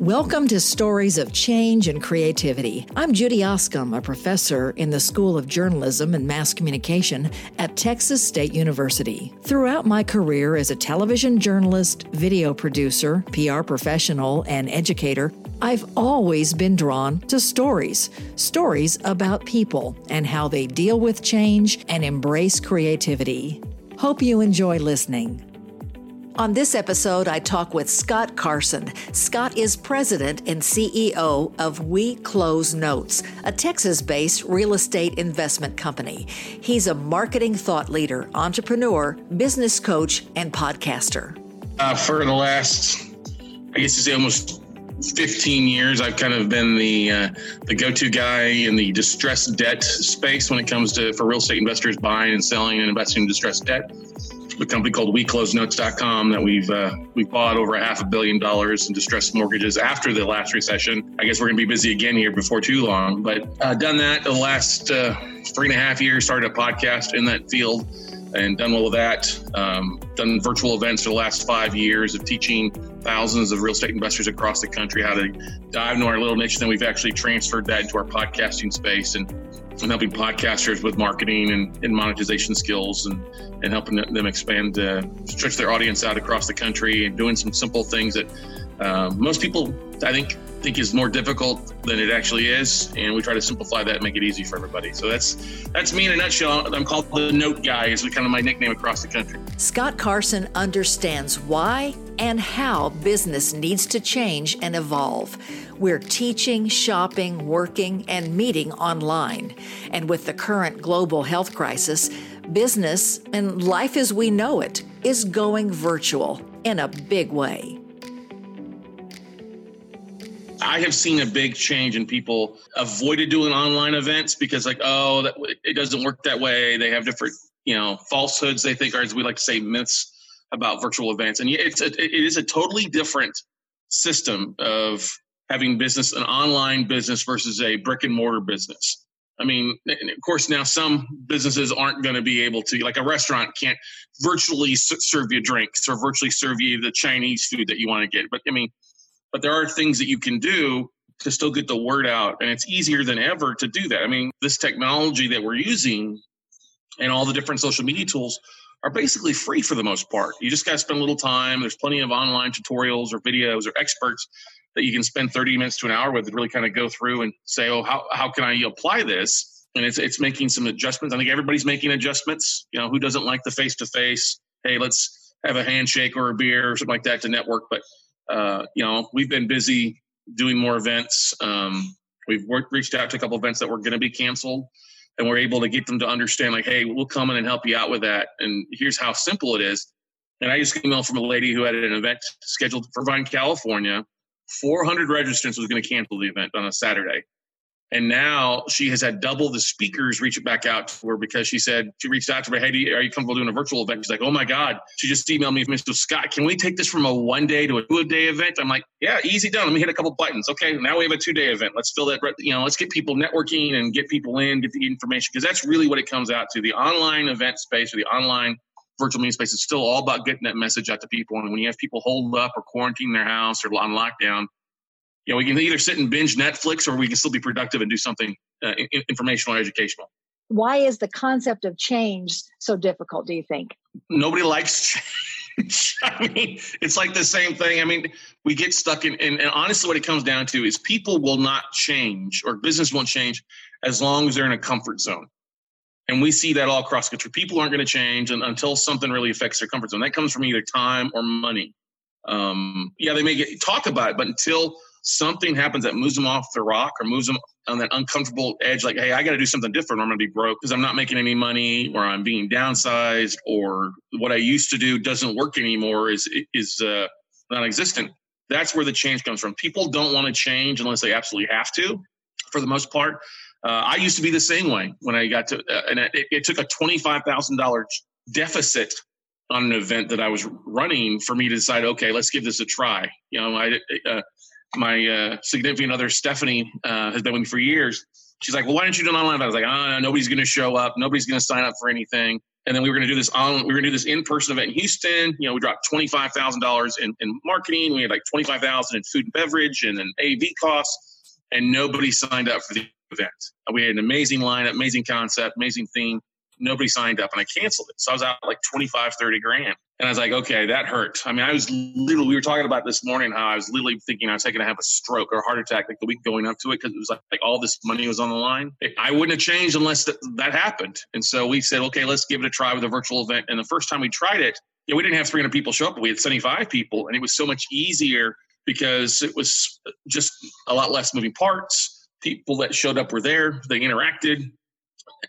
Welcome to Stories of Change and Creativity. I'm Judy Oskam, a professor in the School of Journalism and Mass Communication at Texas State University. Throughout my career as a television journalist, video producer, PR professional, and educator, I've always been drawn to stories. Stories about people and how they deal with change and embrace creativity. Hope you enjoy listening. On this episode, I talk with Scott Carson. Scott is president and CEO of We Close Notes, a Texas based real estate investment company. He's a marketing thought leader, entrepreneur, business coach, and podcaster. Uh, for the last, I guess it's almost 15 years, I've kind of been the uh, the go-to guy in the distressed debt space when it comes to for real estate investors buying and selling and investing in distressed debt a company called WeCloseNotes.com that we've uh, we bought over a half a billion dollars in distressed mortgages after the last recession. I guess we're going to be busy again here before too long, but uh, done that the last uh, three and a half years. Started a podcast in that field and done well with that. Um, done virtual events for the last five years of teaching thousands of real estate investors across the country how to dive into our little niche. Then we've actually transferred that into our podcasting space and and helping podcasters with marketing and, and monetization skills and, and helping them expand, uh, stretch their audience out across the country and doing some simple things that uh, most people, I think, think is more difficult than it actually is. And we try to simplify that and make it easy for everybody. So that's that's me in a nutshell. I'm called the Note Guy, is kind of my nickname across the country. Scott Carson understands why and how business needs to change and evolve. We're teaching, shopping, working, and meeting online. And with the current global health crisis, business and life as we know it is going virtual in a big way. I have seen a big change in people avoided doing online events because like, oh, that, it doesn't work that way. They have different, you know, falsehoods they think are, as we like to say, myths about virtual events. And it's a, it is a totally different system of having business, an online business versus a brick and mortar business. I mean, of course, now some businesses aren't going to be able to, like a restaurant can't virtually serve you drinks or virtually serve you the Chinese food that you want to get. But I mean, but there are things that you can do to still get the word out. And it's easier than ever to do that. I mean, this technology that we're using and all the different social media tools are basically free for the most part. You just got to spend a little time. There's plenty of online tutorials or videos or experts that you can spend 30 minutes to an hour with and really kind of go through and say, oh, how, how can I apply this? And it's, it's making some adjustments. I think everybody's making adjustments. You know, who doesn't like the face to face? Hey, let's have a handshake or a beer or something like that to network. But, uh, you know, we've been busy doing more events. Um, we've worked, reached out to a couple events that were going to be canceled and we're able to get them to understand like, hey, we'll come in and help you out with that. And here's how simple it is. And I just emailed from a lady who had an event scheduled for Vine, California 400 registrants was going to cancel the event on a Saturday. And now she has had double the speakers reach back out to her because she said, she reached out to me, Hey, you, are you comfortable doing a virtual event? She's like, Oh my God. She just emailed me, Mr. Scott, can we take this from a one day to a two day event? I'm like, Yeah, easy done. Let me hit a couple buttons. Okay. Now we have a two day event. Let's fill that, you know, let's get people networking and get people in, get the information. Cause that's really what it comes out to the online event space or the online virtual meeting space. is still all about getting that message out to people. And when you have people hold up or quarantine their house or on lockdown, you know, we can either sit and binge Netflix or we can still be productive and do something uh, informational or educational. Why is the concept of change so difficult, do you think? Nobody likes change. I mean, it's like the same thing. I mean, we get stuck in, and, and honestly, what it comes down to is people will not change or business won't change as long as they're in a comfort zone. And we see that all across the country. People aren't going to change until something really affects their comfort zone. That comes from either time or money. Um, yeah, they may get talk about it, but until something happens that moves them off the rock or moves them on that uncomfortable edge, like, hey, I got to do something different or I'm going to be broke because I'm not making any money or I'm being downsized or what I used to do doesn't work anymore is, is uh, non existent. That's where the change comes from. People don't want to change unless they absolutely have to, for the most part. Uh, I used to be the same way when I got to, uh, and it, it took a $25,000 deficit on an event that I was running for me to decide, okay, let's give this a try. You know, I, uh, my uh, significant other Stephanie uh, has been with me for years. She's like, "Well, why don't you do an online?" I was like, "Ah, oh, nobody's going to show up. Nobody's going to sign up for anything." and then we were going to do this on we were going to do this in-person event in houston you know we dropped $25000 in, in marketing we had like 25000 in food and beverage and then av costs and nobody signed up for the event we had an amazing lineup amazing concept amazing theme nobody signed up and i canceled it so i was out like 25 30 grand and I was like, okay, that hurt. I mean, I was literally, we were talking about this morning how I was literally thinking I was going to have a stroke or a heart attack like the week going up to it because it was like, like all this money was on the line. I wouldn't have changed unless that, that happened. And so we said, okay, let's give it a try with a virtual event. And the first time we tried it, yeah, we didn't have 300 people show up, but we had 75 people. And it was so much easier because it was just a lot less moving parts. People that showed up were there, they interacted.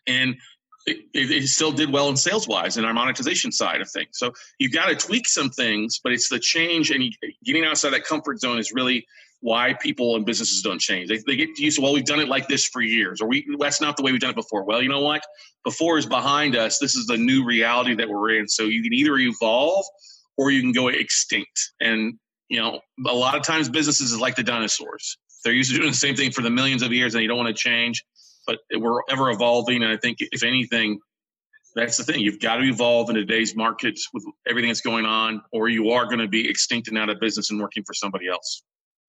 And it, it, still did well in sales wise and our monetization side of things. So you've got to tweak some things, but it's the change and getting outside that comfort zone is really why people and businesses don't change. They, they get used to, well, we've done it like this for years, or we, that's not the way we've done it before. Well, you know what? Before is behind us. This is the new reality that we're in. So you can either evolve or you can go extinct. And, you know, a lot of times businesses is like the dinosaurs. They're used to doing the same thing for the millions of years and you don't want to change but we're ever evolving. And I think, if anything, that's the thing. You've got to evolve in today's market with everything that's going on, or you are going to be extinct and out of business and working for somebody else.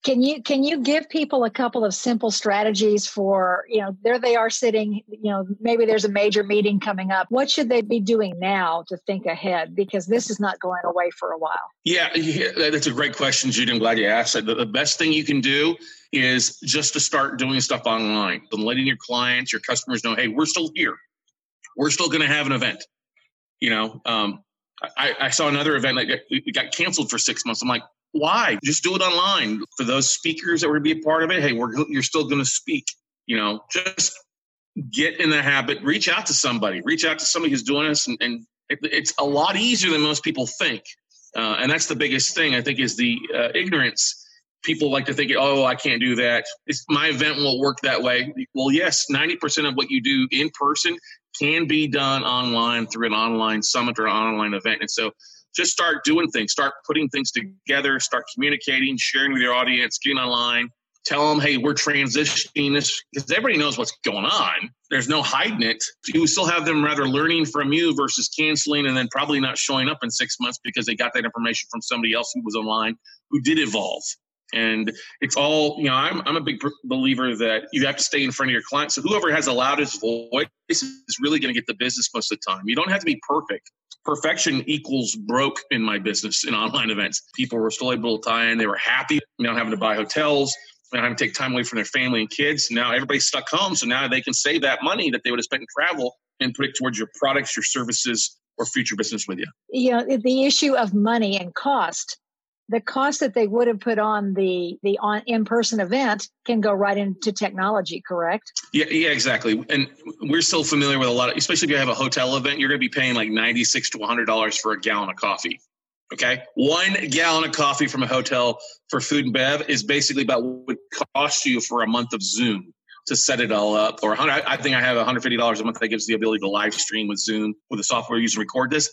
Can you can you give people a couple of simple strategies for you know there they are sitting you know maybe there's a major meeting coming up what should they be doing now to think ahead because this is not going away for a while yeah, yeah that's a great question Judy I'm glad you asked the best thing you can do is just to start doing stuff online and letting your clients your customers know hey we're still here we're still going to have an event you know um, I, I, saw another event that got, got canceled for six months. I'm like, why? Just do it online. For those speakers that would be a part of it, hey, we're you're still going to speak. You know, just get in the habit. Reach out to somebody. Reach out to somebody who's doing this, and, and it, it's a lot easier than most people think. Uh, and that's the biggest thing I think is the uh, ignorance. People like to think, "Oh, I can't do that. It's, my event won't work that way." Well, yes, ninety percent of what you do in person can be done online through an online summit or an online event. And so just start doing things, start putting things together, start communicating, sharing with your audience, getting online. Tell them, hey, we're transitioning this because everybody knows what's going on. There's no hiding it. You still have them rather learning from you versus canceling and then probably not showing up in six months because they got that information from somebody else who was online who did evolve. And it's all, you know, I'm, I'm a big believer that you have to stay in front of your client. So whoever has the loudest voice is really going to get the business most of the time. You don't have to be perfect perfection equals broke in my business in online events. People were still able to tie in. They were happy, you know, having to buy hotels, and having to take time away from their family and kids. Now everybody's stuck home. So now they can save that money that they would have spent in travel and put it towards your products, your services, or future business with you. Know, the issue of money and cost the cost that they would have put on the the on in-person event can go right into technology correct? Yeah yeah exactly. And we're still familiar with a lot of especially if you have a hotel event you're going to be paying like 96 to 100 dollars for a gallon of coffee okay? One gallon of coffee from a hotel for food and bev is basically about what would cost you for a month of zoom to set it all up or I think I have $150 a month that gives the ability to live stream with Zoom with the software used to record this.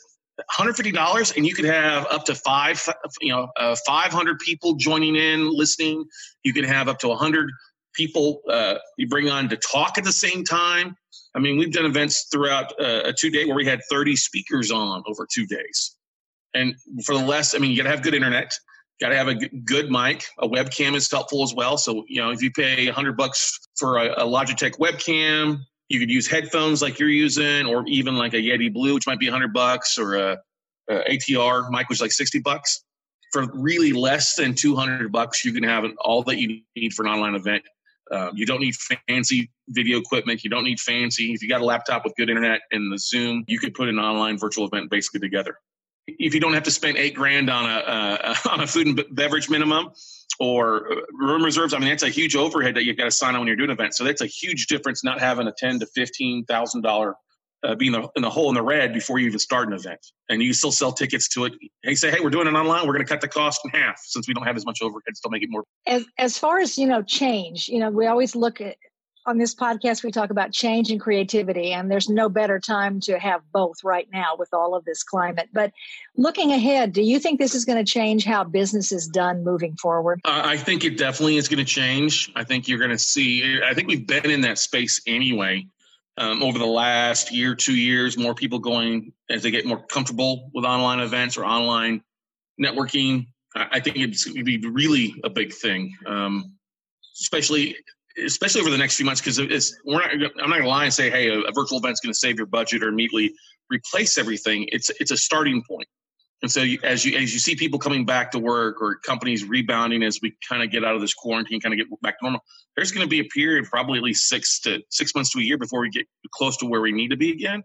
$150 and you could have up to five you know uh, 500 people joining in listening. You can have up to 100 people uh, you bring on to talk at the same time. I mean we've done events throughout uh, a two day where we had 30 speakers on over two days. And for the less i mean you got to have good internet got to have a good mic. A webcam is helpful as well. So you know if you pay 100 bucks for a, a logitech webcam you could use headphones like you're using, or even like a Yeti Blue, which might be 100 bucks, or a, a ATR mic, which is like 60 bucks. For really less than 200 bucks, you can have all that you need for an online event. Um, you don't need fancy video equipment. You don't need fancy. If you got a laptop with good internet and the Zoom, you could put an online virtual event basically together. If you don't have to spend eight grand on a uh, on a food and beverage minimum, or uh, room reserves. I mean, that's a huge overhead that you've got to sign on when you're doing an event. So that's a huge difference not having a ten to fifteen thousand dollar uh, being in the, in the hole in the red before you even start an event, and you still sell tickets to it. Hey, say, hey, we're doing it online. We're going to cut the cost in half since we don't have as much overhead. Still make it more. As as far as you know, change. You know, we always look at on this podcast, we talk about change and creativity, and there's no better time to have both right now with all of this climate. But looking ahead, do you think this is going to change how business is done moving forward? I think it definitely is going to change. I think you're going to see, I think we've been in that space anyway. um, over the last year, two years, more people going as they get more comfortable with online events or online networking. I think it's going to be really a big thing, um, especially especially over the next few months because it's we're not. I'm not going to lie and say, hey, a, a virtual event's going to save your budget or immediately replace everything. It's it's a starting point. And so, you, as you as you see people coming back to work or companies rebounding as we kind of get out of this quarantine, kind of get back to normal, there's going to be a period, probably at least six to six months to a year, before we get close to where we need to be again.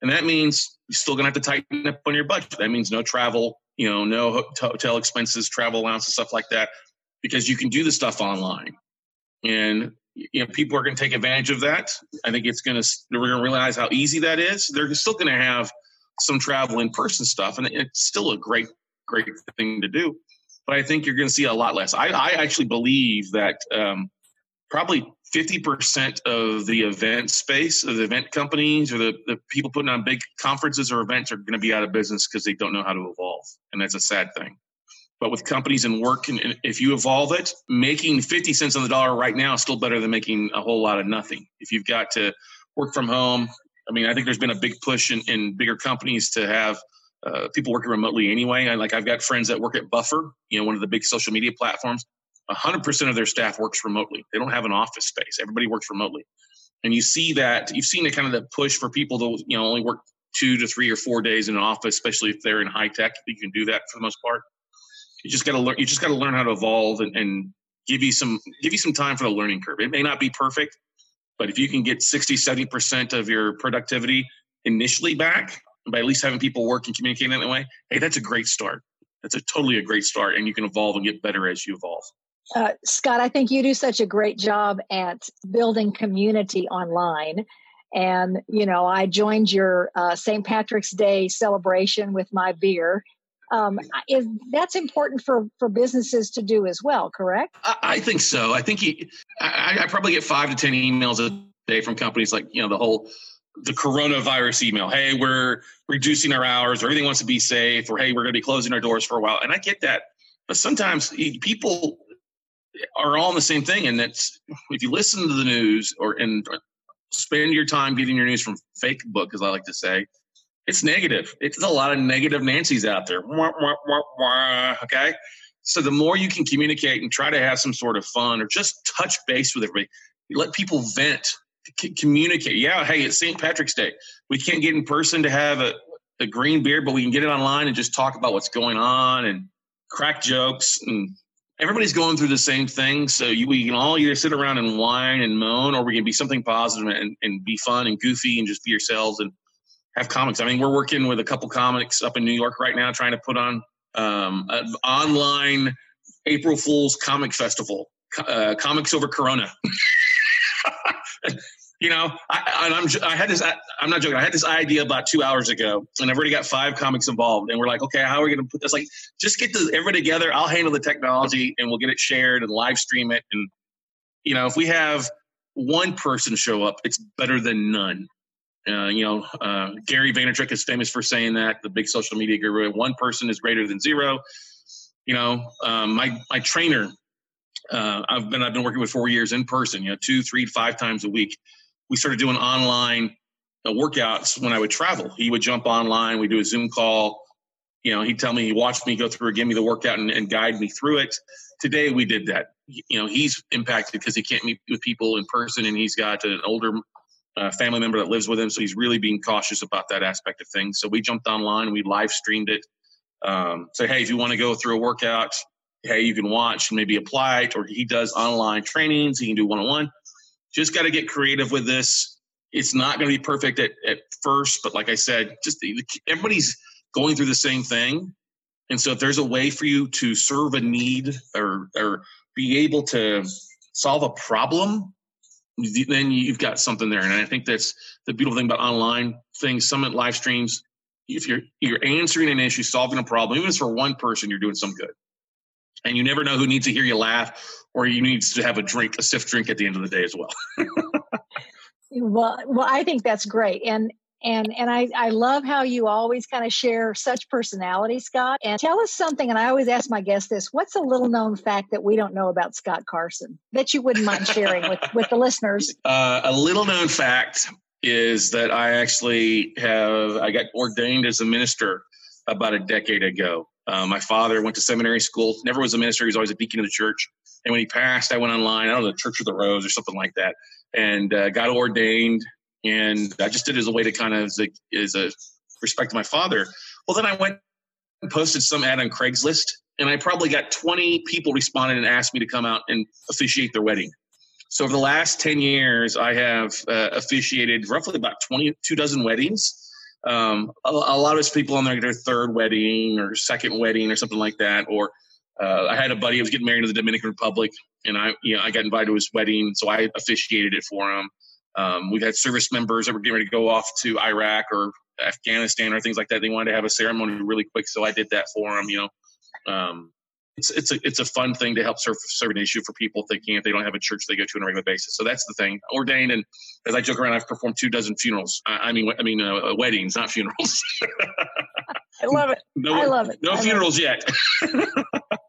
And that means you're still going to have to tighten up on your budget. That means no travel, you know, no hotel expenses, travel allowances, stuff like that, because you can do the stuff online. And you know, people are going to take advantage of that. I think it's going to. We're going to realize how easy that is. They're still going to have some travel in person stuff, and it's still a great, great thing to do. But I think you're going to see a lot less. I, I actually believe that um, probably 50% of the event space, of the event companies, or the, the people putting on big conferences or events are going to be out of business because they don't know how to evolve. And that's a sad thing. But with companies and work, and, if you evolve it, making 50 cents on the dollar right now is still better than making a whole lot of nothing. If you've got to work from home, I mean, I think there's been a big push in, in bigger companies to have uh, people working remotely anyway. I, like I've got friends that work at Buffer, you know, one of the big social media platforms. 100% of their staff works remotely. They don't have an office space. Everybody works remotely. And you see that, you've seen the kind of the push for people to, you know, only work two to three or four days in an office, especially if they're in high tech. You can do that for the most part. You just got to learn, you just got to learn how to evolve and, and give you some, give you some time for the learning curve. It may not be perfect, but if you can get 60, 70% of your productivity initially back by at least having people work and communicate in that way, hey, that's a great start. That's a totally a great start. And you can evolve and get better as you evolve. Uh, Scott, I think you do such a great job at building community online. And, you know, I joined your uh, St. Patrick's Day celebration with my beer. Um, is that's important for for businesses to do as well correct? I, I think so. I think he, I, I, probably get five to ten emails a day from companies like you know the whole the coronavirus email. Hey we're reducing our hours or everything wants to be safe or hey we're going to be closing our doors for a while. And i get that. But sometimes people are all in the same thing. And that's if you listen to the news or and spend your time getting your news from fake book as i like to say it's negative. It's a lot of negative Nancy's out there. Wah, wah, wah, okay. So the more you can communicate and try to have some sort of fun or just touch base with everybody, let people vent, c- communicate. Yeah, hey, it's St. Patrick's Day. We can't get in person to have a, a green beer, but we can get it online and just talk about what's going on and crack jokes. And everybody's going through the same thing. So you, we can all either sit around and whine and moan, or we can be something positive and, and be fun and goofy and just be yourselves and have comics. I mean, we're working with a couple comics up in New York right now, trying to put on um, an online April Fool's comic festival, uh, comics over Corona. you know, I, I'm I had this. I, I'm not joking. I had this idea about two hours ago, and I've already got five comics involved. And we're like, okay, how are we going to put this? Like, just get the, everybody together. I'll handle the technology, and we'll get it shared and live stream it. And you know, if we have one person show up, it's better than none. Uh, you know, uh, Gary Vaynerchuk is famous for saying that the big social media guru. One person is greater than zero. You know, um, my my trainer, uh, I've been I've been working with four years in person. You know, two, three, five times a week. We started doing online uh, workouts when I would travel. He would jump online. We do a Zoom call. You know, he'd tell me he watched me go through give me the workout, and, and guide me through it. Today we did that. You know, he's impacted because he can't meet with people in person, and he's got an older a family member that lives with him. So he's really being cautious about that aspect of things. So we jumped online, we live streamed it. Um, say, hey, if you want to go through a workout, hey, you can watch and maybe apply it. Or he does online trainings, he can do one on one. Just got to get creative with this. It's not going to be perfect at, at first, but like I said, just everybody's going through the same thing. And so if there's a way for you to serve a need or, or be able to solve a problem then you've got something there. And I think that's the beautiful thing about online things, summit live streams. If you're you're answering an issue, solving a problem, even if it's for one person, you're doing some good. And you never know who needs to hear you laugh or you needs to have a drink, a stiff drink at the end of the day as well. well, well, I think that's great. And and and I, I love how you always kind of share such personality, Scott. And tell us something, and I always ask my guests this what's a little known fact that we don't know about Scott Carson that you wouldn't mind sharing with, with the listeners? Uh, a little known fact is that I actually have I got ordained as a minister about a decade ago. Uh, my father went to seminary school, never was a minister. He was always a deacon of the church. And when he passed, I went online, I don't know, the Church of the Rose or something like that, and uh, got ordained. And I just did it as a way to kind of as a, respect to my father. Well, then I went and posted some ad on Craigslist, and I probably got 20 people responded and asked me to come out and officiate their wedding. So over the last 10 years, I have uh, officiated roughly about 22 dozen weddings. Um, a, a, lot of people on their, their third wedding or second wedding or something like that. Or uh, I had a buddy who was getting married in the Dominican Republic, and I, you know, I got invited to his wedding, so I officiated it for him. Um, we've had service members that were getting ready to go off to Iraq or Afghanistan or things like that. They wanted to have a ceremony really quick, so I did that for them. You know, um, it's it's a it's a fun thing to help serve serve an issue for people if they can't they don't have a church they go to on a regular basis. So that's the thing. Ordained and as I joke around, I've performed two dozen funerals. I, I mean I mean uh, uh weddings, not funerals. I love it. No, I love it. No I funerals yet.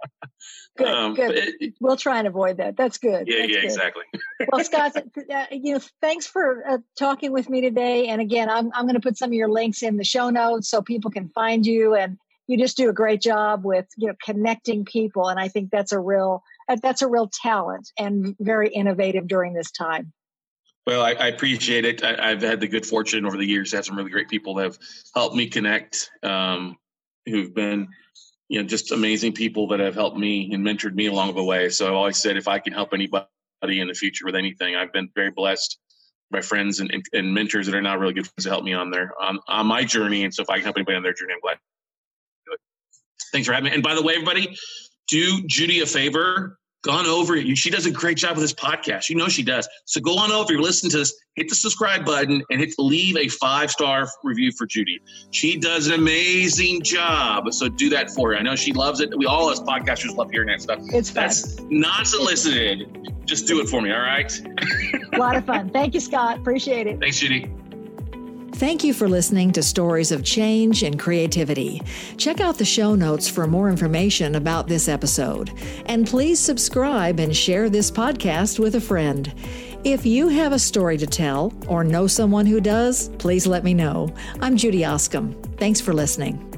good, um, good. It, we'll try and avoid that. That's good. Yeah, That's yeah, good. exactly. well, Scott, uh, you know, thanks for uh, talking with me today. And again, I'm I'm going to put some of your links in the show notes so people can find you and you just do a great job with you know connecting people and i think that's a real that's a real talent and very innovative during this time well i, I appreciate it I, have had the good fortune over the years to have some really great people that have helped me connect um, who've been you know just amazing people that have helped me and mentored me along the way so i've always said if i can help anybody in the future with anything i've been very blessed by friends and, and, and mentors that are now really good friends to help me on their on, on my journey and so if i can help anybody on their journey i'm glad Thanks for having me. And by the way, everybody, do Judy a favor. Gone over it. She does a great job with this podcast. You know she does. So go on over, listen to this, hit the subscribe button, and hit leave a five star review for Judy. She does an amazing job. So do that for her. I know she loves it. We all as podcasters love hearing that stuff. It's fun. That's not solicited. Just do it for me. All right. a lot of fun. Thank you, Scott. Appreciate it. Thanks, Judy. Thank you for listening to Stories of Change and Creativity. Check out the show notes for more information about this episode. And please subscribe and share this podcast with a friend. If you have a story to tell or know someone who does, please let me know. I'm Judy Oskam. Thanks for listening.